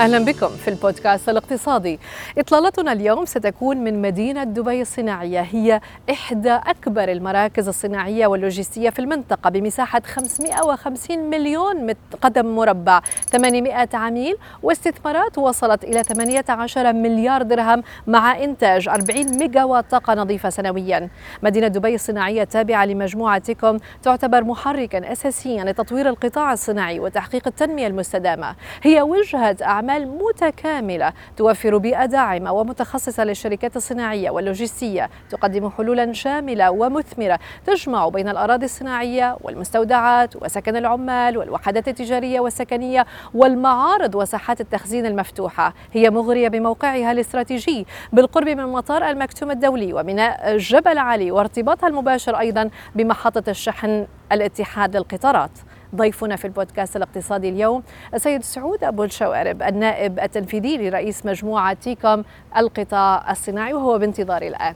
أهلا بكم في البودكاست الاقتصادي. إطلالتنا اليوم ستكون من مدينة دبي الصناعية، هي إحدى أكبر المراكز الصناعية واللوجستية في المنطقة بمساحة 550 مليون قدم مربع، 800 عميل واستثمارات وصلت إلى 18 مليار درهم مع إنتاج 40 ميجا وات طاقة نظيفة سنويا. مدينة دبي الصناعية التابعة لمجموعه تيكوم تعتبر محركا اساسيا لتطوير القطاع الصناعي وتحقيق التنمية المستدامة. هي وجهة أعمال متكاملة توفر بيئة داعمة ومتخصصة للشركات الصناعية واللوجستية تقدم حلولا شاملة ومثمرة تجمع بين الأراضي الصناعية والمستودعات وسكن العمال والوحدات التجارية والسكنية والمعارض وساحات التخزين المفتوحة. هي مغرية بموقعها الاستراتيجي بالقرب من مطار المكتوم الدولي وميناء جبل علي وارتباطها المباشر أيضا بمحطة الشحن الاتحاد للقطارات. ضيفنا في البودكاست الاقتصادي اليوم السيد سعود أبو الشوارب النائب التنفيذي لرئيس مجموعة تيكوم القطاع الصناعي وهو بانتظاري الآن.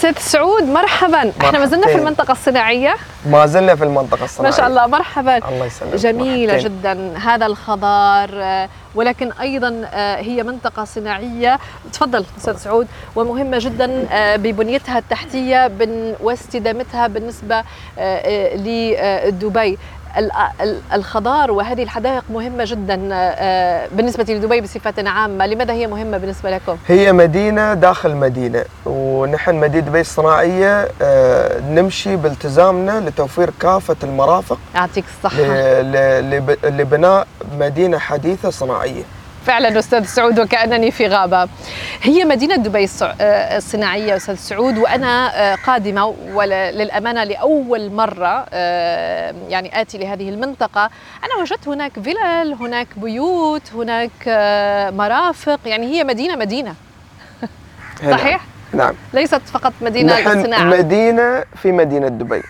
سيد سعود مرحبا. إحنا ما زلنا في المنطقة الصناعية. ما زلنا في المنطقة الصناعية. ما شاء الله مرحبا. الله يسلمك. جميلة مرحبتين. جدا هذا الخضار آه، ولكن أيضا آه، هي منطقة صناعية. تفضل أستاذ سعود. ومهمة جدا آه، ببنيتها التحتية واستدامتها بالنسبة لدبي. الخضار وهذه الحدائق مهمة جدا آه، بالنسبة لدبي بصفة عامة. لماذا هي مهمة بالنسبة لكم؟ هي مدينة داخل مدينة ونحن مدينة دبي الصناعية آه، نمشي بالتزامنا لتوفير كافة المرافق يعطيك الصحة. لبناء مدينة حديثة صناعية. فعلا أستاذ سعود وكأنني في غابة. هي مدينة دبي آه، الصناعية أستاذ سعود وأنا آه، قادمة وللأمانة لأول مرة آه، يعني آتي لهذه المنطقة، أنا وجدت هناك فلل، هناك بيوت، هناك مرافق، يعني هي مدينة مدينة، هنا. صحيح؟ نعم ليست فقط مدينة نحن للصناعة. مدينة في مدينة دبي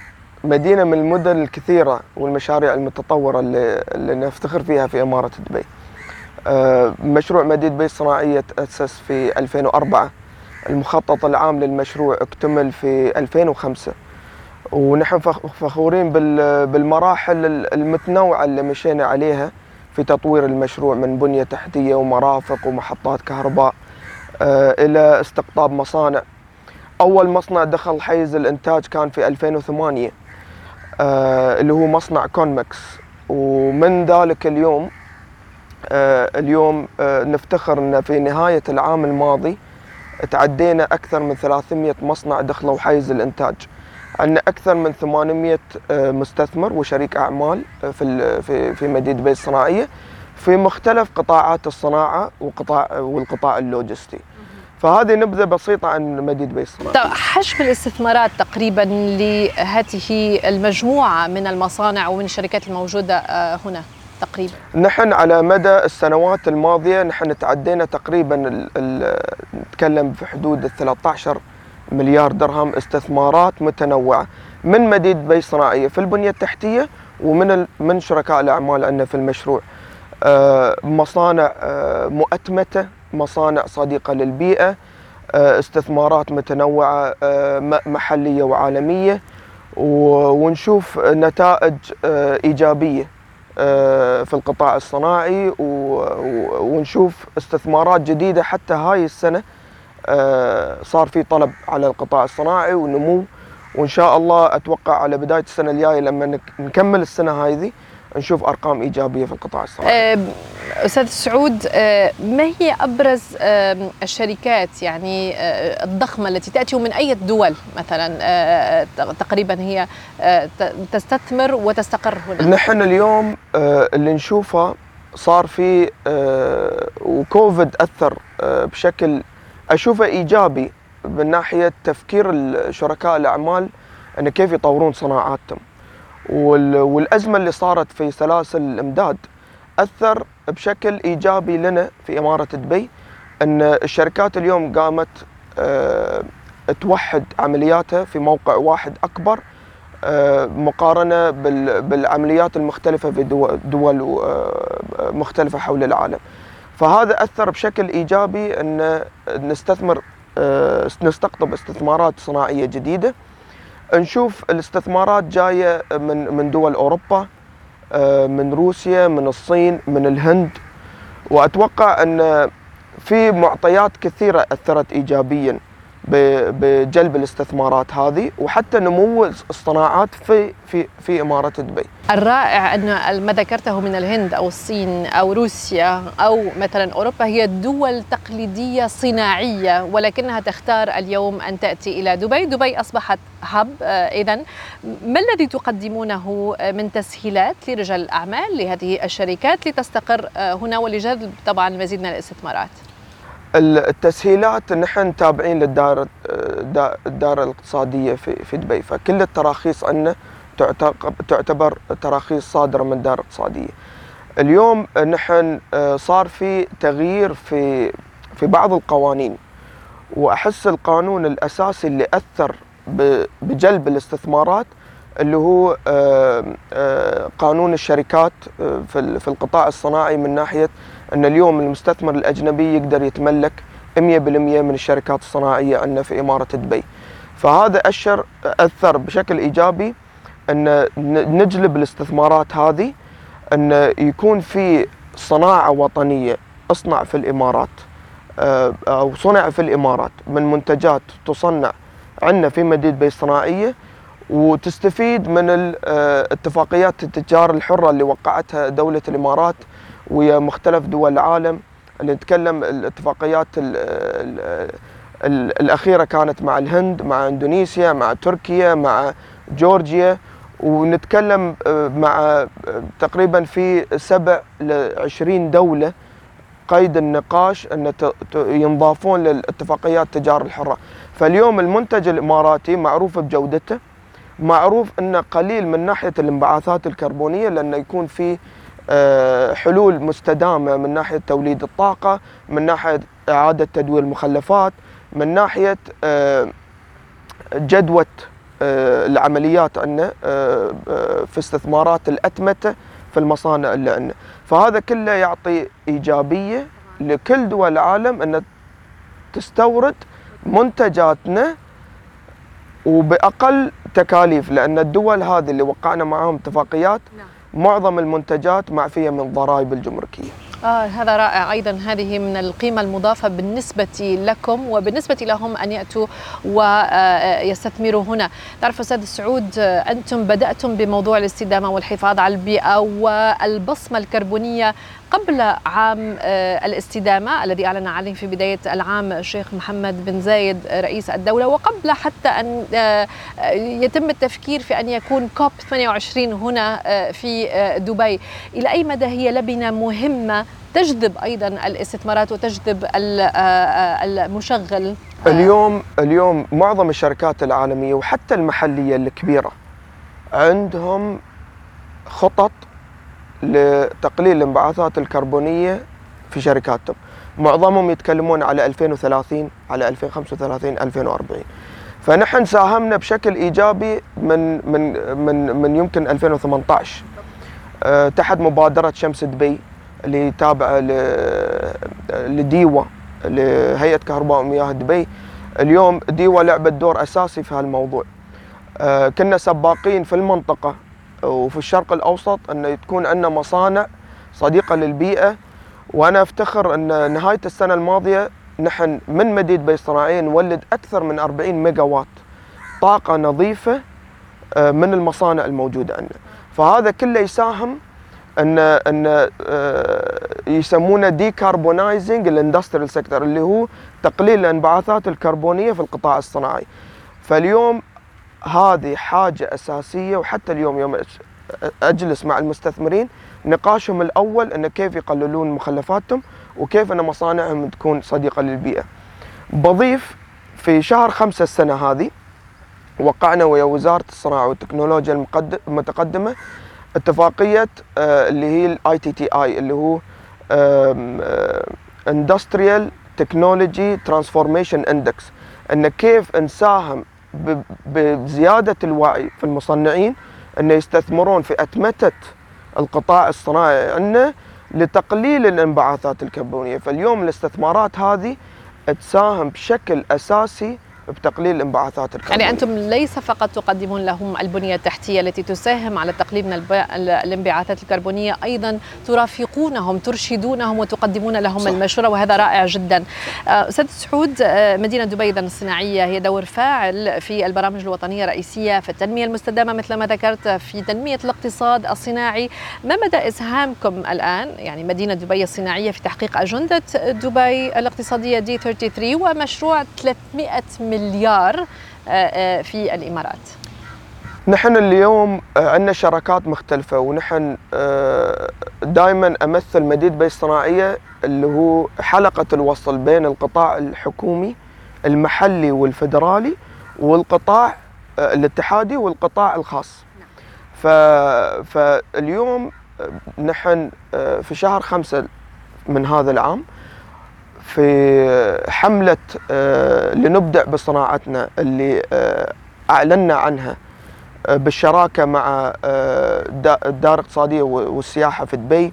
مدينة من المدن الكثيرة والمشاريع المتطورة اللي, اللي نفتخر فيها في إمارة دبي مشروع مدينة دبي الصناعية تأسس في 2004 المخطط العام للمشروع اكتمل في 2005 ونحن فخ- فخورين بال- بالمراحل ال- المتنوعة اللي مشينا عليها في تطوير المشروع من بنية تحتية ومرافق ومحطات كهرباء آه، إلى استقطاب مصانع. أول مصنع دخل حيز الإنتاج كان في 2008 آه، اللي هو مصنع كونمكس. ومن ذلك اليوم آه، اليوم آه، نفتخر أن في نهاية العام الماضي تعدينا أكثر من 300 مصنع دخلوا حيز الإنتاج. عندنا أكثر من 800 آه، مستثمر وشريك أعمال آه، في في في مدينة دبي الصناعية في مختلف قطاعات الصناعة وقطاع والقطاع اللوجستي. فهذه نبذة بسيطة عن مدينة دبي الصناعية طيب حجم الاستثمارات تقريبا لهذه المجموعة من المصانع ومن الشركات الموجودة آه، هنا؟ تقريبا؟ نحن على مدى السنوات الماضية نحن تعدينا تقريبا ال- ال- نتكلم في حدود ال 13 مليار درهم استثمارات متنوعة من مدينة دبي الصناعية في البنية التحتية ومن من شركاء الأعمال عندنا في المشروع. آه، مصانع آه، مؤتمتة مصانع صديقة للبيئة آه، استثمارات متنوعة محلية وعالمية ونشوف نتائج إيجابية. في القطاع الصناعي ونشوف استثمارات جديدة حتى هاي السنة آه، صار في طلب على القطاع الصناعي ونمو وإن شاء الله أتوقع على بداية السنة الجاية لما نك- نكمل السنة هذه نشوف أرقام إيجابية في القطاع الصناعي آم، أستاذ سعود آه، ما هي أبرز آم، الشركات يعني آه، الضخمة التي تأتي من أي دول مثلا آه، تقريبا هي آه، تستثمر وتستقر هنا؟ نحن اليوم آه، اللي نشوفه صار في آه، وكوفيد أثر آه، بشكل أشوفه إيجابي من ناحية تفكير شركاء الأعمال إن كيف يطورون صناعاتهم. وال- والأزمة اللي صارت في سلاسل الإمداد أثر بشكل إيجابي لنا في إمارة دبي إن الشركات اليوم قامت آه، توحد عملياتها في موقع واحد أكبر آه، مقارنة بال- بالعمليات المختلفة في دول, آه، مختلفة حول العالم. فهذا أثر بشكل إيجابي إن نستثمر نستقطب استثمارات صناعية جديدة. نشوف الاستثمارات جاية من من دول أوروبا آه، من روسيا من الصين من الهند. وأتوقع أن في معطيات كثيرة أثرت ايجابيا. بجلب الاستثمارات هذه وحتى نمو الصناعات في في في إمارة دبي. الرائع أن ما ذكرته من الهند أو الصين أو روسيا أو مثلا أوروبا هي دول تقليدية صناعية ولكنها تختار اليوم أن تأتي إلى دبي، دبي أصبحت هب اذا ما الذي تقدمونه من تسهيلات لرجال الأعمال لهذه الشركات لتستقر هنا ولجذب طبعا المزيد من الاستثمارات؟ التسهيلات نحن تابعين للدائره الدائره الاقتصادية في في دبي فكل التراخيص عندنا تعتبر تراخيص صادرة من الدائره الاقتصادية. اليوم نحن آه، صار في تغيير في في بعض القوانين وأحس القانون الأساسي اللي أثر بجلب الاستثمارات اللي هو آه، آه، قانون الشركات في القطاع الصناعي من ناحية أن اليوم المستثمر الأجنبي يقدر يتملك 100% من الشركات الصناعية عندنا في إمارة دبي. فهذا اشر أثر بشكل إيجابي أن نجلب الاستثمارات هذه أن يكون في صناعة وطنية اصنع في الإمارات آه، أو صنع في الإمارات من منتجات تصنع عندنا في مدينة دبي الصناعية وتستفيد من آه، اتفاقيات التجار الحرة اللي وقعتها دولة الإمارات ويا مختلف دول العالم نتكلم الاتفاقيات ال ال ال الأخيرة كانت مع الهند مع إندونيسيا مع تركيا مع جورجيا ونتكلم آه، مع آه، تقريبا في سبع ل 20 دولة قيد النقاش أن ينضافون للاتفاقيات التجارة الحرة. فاليوم المنتج الإماراتي معروف بجودته معروف أنه قليل من ناحية الانبعاثات الكربونية لأنه يكون فيه حلول مستدامة من ناحية توليد الطاقة، من ناحية إعادة تدوير المخلفات، من ناحية آه، جدوى آه، العمليات عندنا في استثمارات الأتمتة في المصانع اللي عندنا، فهذا كله يعطي إيجابية لكل دول العالم أن تستورد منتجاتنا وبأقل تكاليف لأن الدول هذه اللي وقعنا معاهم اتفاقيات نعم. معظم المنتجات معفية من الضرائب الجمركية. آه هذا رائع. أيضا هذه من القيمة المضافة بالنسبة لكم وبالنسبة لهم أن يأتوا ويستثمروا هنا. تعرف أستاذ سعود أنتم بدأتم بموضوع الاستدامة والحفاظ على البيئة والبصمة الكربونية قبل عام آه، الاستدامة الذي أعلن عليه في بداية العام الشيخ محمد بن زايد رئيس الدولة وقبل حتى أن آه، يتم التفكير في أن يكون كوب 28 هنا آه، في دبي. إلى أي مدى هي لبنة مهمة تجذب أيضا الاستثمارات وتجذب المشغل. اليوم اليوم معظم الشركات العالمية وحتى المحلية الكبيرة عندهم خطط لتقليل الانبعاثات الكربونية في شركاتهم. معظمهم يتكلمون على 2030 على 2035 2040 فنحن ساهمنا بشكل إيجابي من من من من يمكن 2018 أه تحت مبادرة شمس دبي. اللي تابعه لديوا لهيئة كهرباء ومياه دبي. اليوم ديوا لعبت دور أساسي في هالموضوع. أه كنا سباقين في المنطقة وفي الشرق الأوسط أن تكون عندنا مصانع صديقة للبيئة. وأنا أفتخر أن نهاية السنة الماضية نحن من مدينة دبي الصناعيه نولد أكثر من 40 ميجا وات طاقة نظيفة آه، من المصانع الموجودة عندنا. فهذا كله يساهم ان أن آه، يسمونه decarbonizing ال industrial sector اللي هو تقليل الانبعاثات الكربونية في القطاع الصناعي. فاليوم هذه حاجة أساسية وحتى اليوم يوم أجلس مع المستثمرين نقاشهم الأول أن كيف يقللون مخلفاتهم وكيف أن مصانعهم تكون صديقة للبيئة. بضيف في شهر خمسة السنة هذه وقعنا ويا وزارة الصناعة والتكنولوجيا المتقدمة اتفاقية آه، اللي هي ال ITTI اللي هو Industrial Technology Transformation Index إن كيف نساهم بزيادة الوعي في المصنعين أن يستثمرون في أتمتة القطاع الصناعي عندنا لتقليل الانبعاثات الكربونية. فاليوم الاستثمارات هذه تساهم بشكل أساسي بتقليل انبعاثات الكربون يعني أنتم ليس فقط تقدمون لهم البنية التحتية التي تساهم على تقليل من الانبعاثات الكربونية أيضا ترافقونهم ترشدونهم وتقدمون لهم صح. المشورة وهذا رائع جدا. آه، أستاذ سعود آه، مدينة دبي إذا الصناعية هي دور فاعل في البرامج الوطنية الرئيسية في التنمية المستدامة مثل ما ذكرت في تنمية الاقتصاد الصناعي. ما مدى إسهامكم الآن؟ يعني مدينة دبي الصناعية في تحقيق أجندة دبي الاقتصادية دي 33 ومشروع 300 مليار آه، آه، في الإمارات. نحن اليوم آه، عندنا شراكات مختلفة ونحن دائما أمثل مدينة دبي الصناعية اللي هو حلقة الوصل بين القطاع الحكومي المحلي والفدرالي والقطاع الاتحادي والقطاع الخاص. ف... فاليوم نحن في شهر خمسة من هذا العام في حملة آه، لنبدأ بصناعتنا اللي آه، أعلنا عنها آه، بالشراكة مع الدار الاقتصادية والسياحة في دبي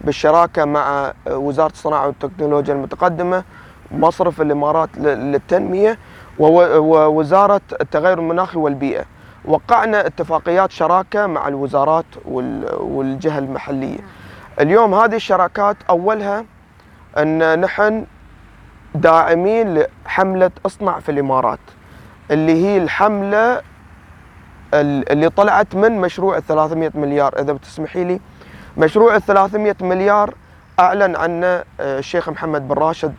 بالشراكة مع وزارة الصناعة والتكنولوجيا المتقدمة مصرف الإمارات للتنمية ووزارة التغير المناخي والبيئة. وقعنا اتفاقيات شراكة مع الوزارات والجهة المحلية. اليوم هذه الشراكات أولها أن نحن داعمين لحملة أصنع في الإمارات اللي هي الحملة اللي طلعت من مشروع ال 300 مليار. إذا بتسمحي لي مشروع ال 300 مليار أعلن عنه آه، الشيخ محمد بن راشد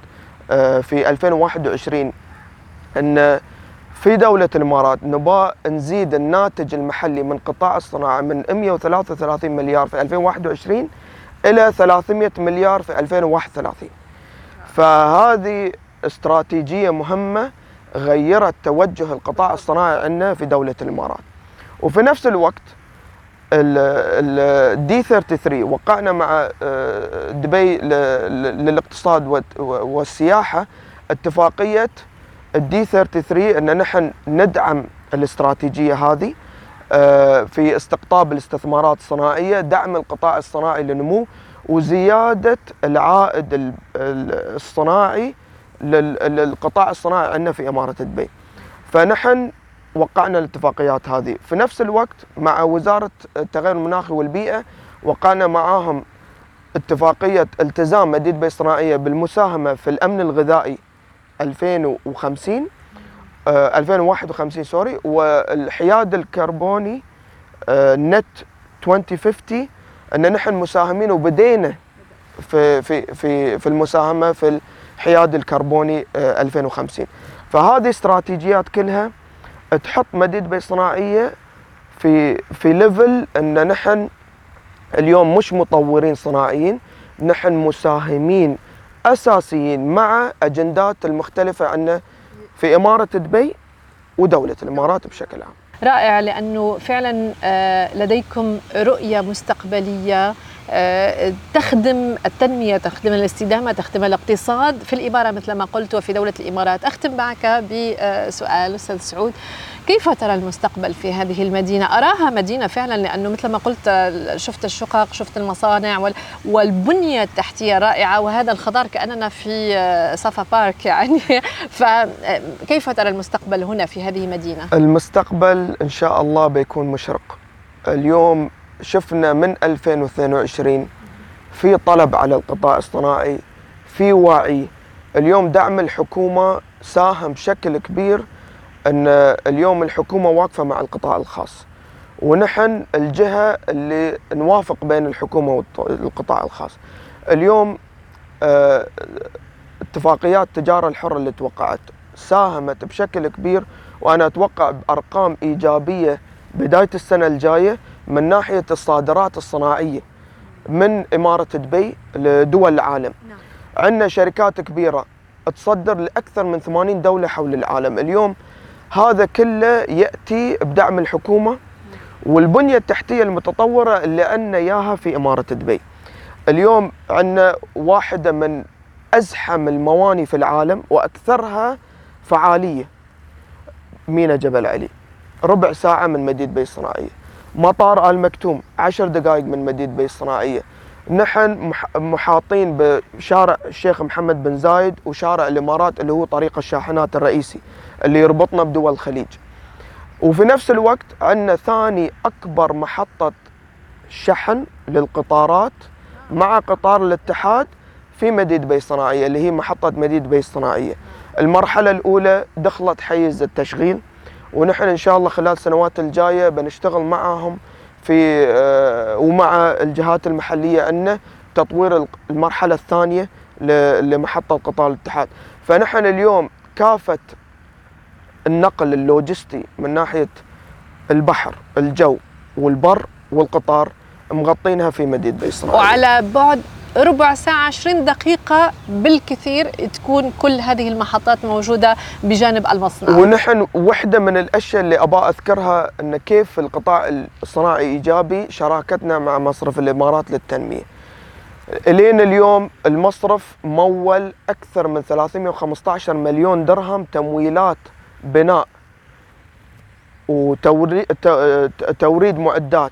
آه، في 2021 أن في دولة الإمارات نبغى نزيد الناتج المحلي من قطاع الصناعة من 133 مليار في 2021 إلى 300 مليار في 2031 فهذه استراتيجية مهمة غيرت توجه القطاع الصناعي عندنا في دولة الإمارات. وفي نفس الوقت الدي 33 وقعنا مع آه، دبي للاقتصاد والسياحة اتفاقية الدي 33 أن نحن ندعم الاستراتيجية هذه آه، في استقطاب الاستثمارات الصناعية دعم القطاع الصناعي للنمو وزيادة العائد الصناعي للقطاع الصناعي عندنا في إمارة دبي فنحن وقعنا الاتفاقيات هذه. في نفس الوقت مع وزارة التغير المناخي والبيئة وقعنا معاهم اتفاقية التزام مدينة دبي الصناعية بالمساهمة في الأمن الغذائي 2050 آه 2051 sorry والحياد الكربوني آه نت 2050 أن نحن مساهمين وبدينا في في في في المساهمة في الحياد الكربوني 2050 آه، فهذه استراتيجيات كلها تحط مدينه دبي الصناعيه في في level أن نحن اليوم مش مطورين صناعيين نحن مساهمين أساسيين مع أجندات المختلفة عنا في إمارة دبي ودولة الإمارات بشكل عام. رائع لأنه فعلا آه، لديكم رؤية مستقبلية تخدم التنمية تخدم الاستدامة تخدم الاقتصاد في الإمارة مثل ما قلت وفي دولة الإمارات. أختم معك بسؤال أستاذ سعود. كيف ترى المستقبل في هذه المدينة؟ أراها مدينة فعلا لأنه مثل ما قلت شفت الشقق شفت المصانع والبنية التحتية رائعة وهذا الخضار كأننا في صفا بارك يعني. فكيف ترى المستقبل هنا في هذه المدينة؟ المستقبل إن شاء الله بيكون مشرق. اليوم شفنا من 2022 في طلب على القطاع الصناعي في وعي. اليوم دعم الحكومة ساهم بشكل كبير أن اليوم الحكومة واقفة مع القطاع الخاص. ونحن الجهة اللي نوافق بين الحكومة والقطاع الخاص. اليوم آه، اتفاقيات التجارة الحرة اللي توقعت ساهمت بشكل كبير وأنا أتوقع بأرقام إيجابية بداية السنة الجاية. من ناحية الصادرات الصناعية من إمارة دبي لدول العالم. نعم. عندنا شركات كبيرة تصدر لأكثر من 80 دولة حول العالم. اليوم هذا كله يأتي بدعم الحكومة والبنية التحتية المتطورة اللي عندنا إياها في إمارة دبي. اليوم عندنا واحدة من أزحم المواني في العالم وأكثرها فعالية مينا جبل علي ربع ساعة من مدينة بي الصناعية مطار آل مكتوم عشر دقائق من مدينة بي الصناعية نحن محاطين بشارع الشيخ محمد بن زايد وشارع الإمارات اللي هو طريق الشاحنات الرئيسي اللي يربطنا بدول الخليج. وفي نفس الوقت عندنا ثاني أكبر محطة شحن للقطارات مع قطار الاتحاد في مدينة دبي الصناعيه اللي هي محطة مدينة دبي الصناعيه. المرحلة الأولى دخلت حيز التشغيل ونحن إن شاء الله خلال السنوات الجاية بنشتغل معهم في آه، ومع الجهات المحلية عندنا تطوير المرحلة الثانية لمحطة قطار الاتحاد. فنحن اليوم كافة النقل اللوجستي من ناحية البحر الجو والبر والقطار مغطينها في مدينة بيصرة وعلى بعد ربع ساعة 20 دقيقة بالكثير تكون كل هذه المحطات موجودة بجانب المصنع. ونحن وحدة من الأشياء اللي أبى أذكرها أن كيف القطاع الصناعي إيجابي شراكتنا مع مصرف الإمارات للتنمية. الين اليوم المصرف مول أكثر من 315 مليون درهم تمويلات بناء وتوريد معدات.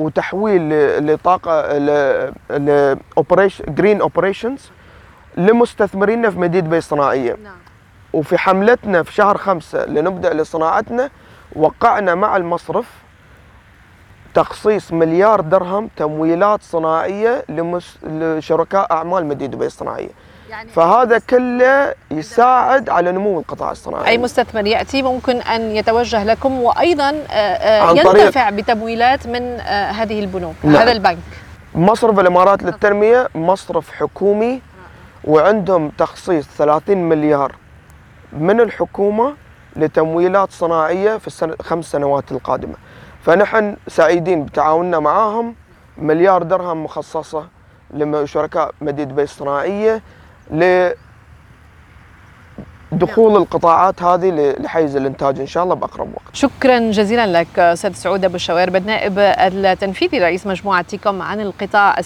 وتحويل لطاقة ل operation green operations لمستثمرينا في مدينة دبي الصناعيه نعم. وفي حملتنا في شهر خمسة لنبدأ لصناعتنا وقعنا مع المصرف تخصيص مليار درهم تمويلات صناعية. لشركاء أعمال مدينة دبي الصناعية يعني فهذا كله يساعد على نمو القطاع الصناعي. أي مستثمر يأتي ممكن أن يتوجه لكم وأيضا آه، آه، ينتفع بتمويلات من آه، هذه البنوك نعم. هذا البنك. مصرف الإمارات للتنمية مصرف حكومي وعندهم تخصيص 30 مليار من الحكومة لتمويلات صناعية في السنة خمس سنوات القادمة. فنحن سعيدين بتعاوننا معاهم. مليار درهم مخصصة لشركاء مدينه دبي الصناعيه لدخول القطاعات هذه لحيز الإنتاج إن شاء الله بأقرب وقت. شكرا جزيلا لك أستاذ سعود أبو الشوارب النائب التنفيذي رئيس مجموعة تيكوم عن القطاع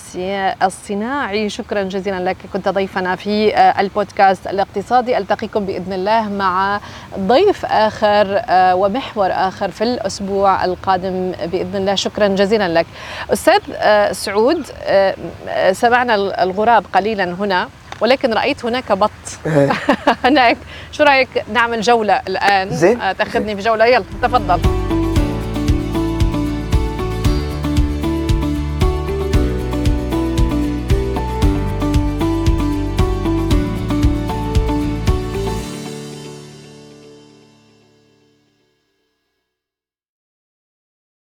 الصناعي، شكرا جزيلا لك كنت ضيفنا في البودكاست الاقتصادي، ألتقيكم بإذن الله مع ضيف آخر ومحور آخر في الأسبوع القادم بإذن الله، شكرا جزيلا لك. أستاذ سعود سمعنا الغراب قليلا هنا ولكن رأيت هناك بط. إيه. هناك. شو رأيك نعمل جولة الآن؟ زين. آه، تأخذني في جولة يلا تفضل.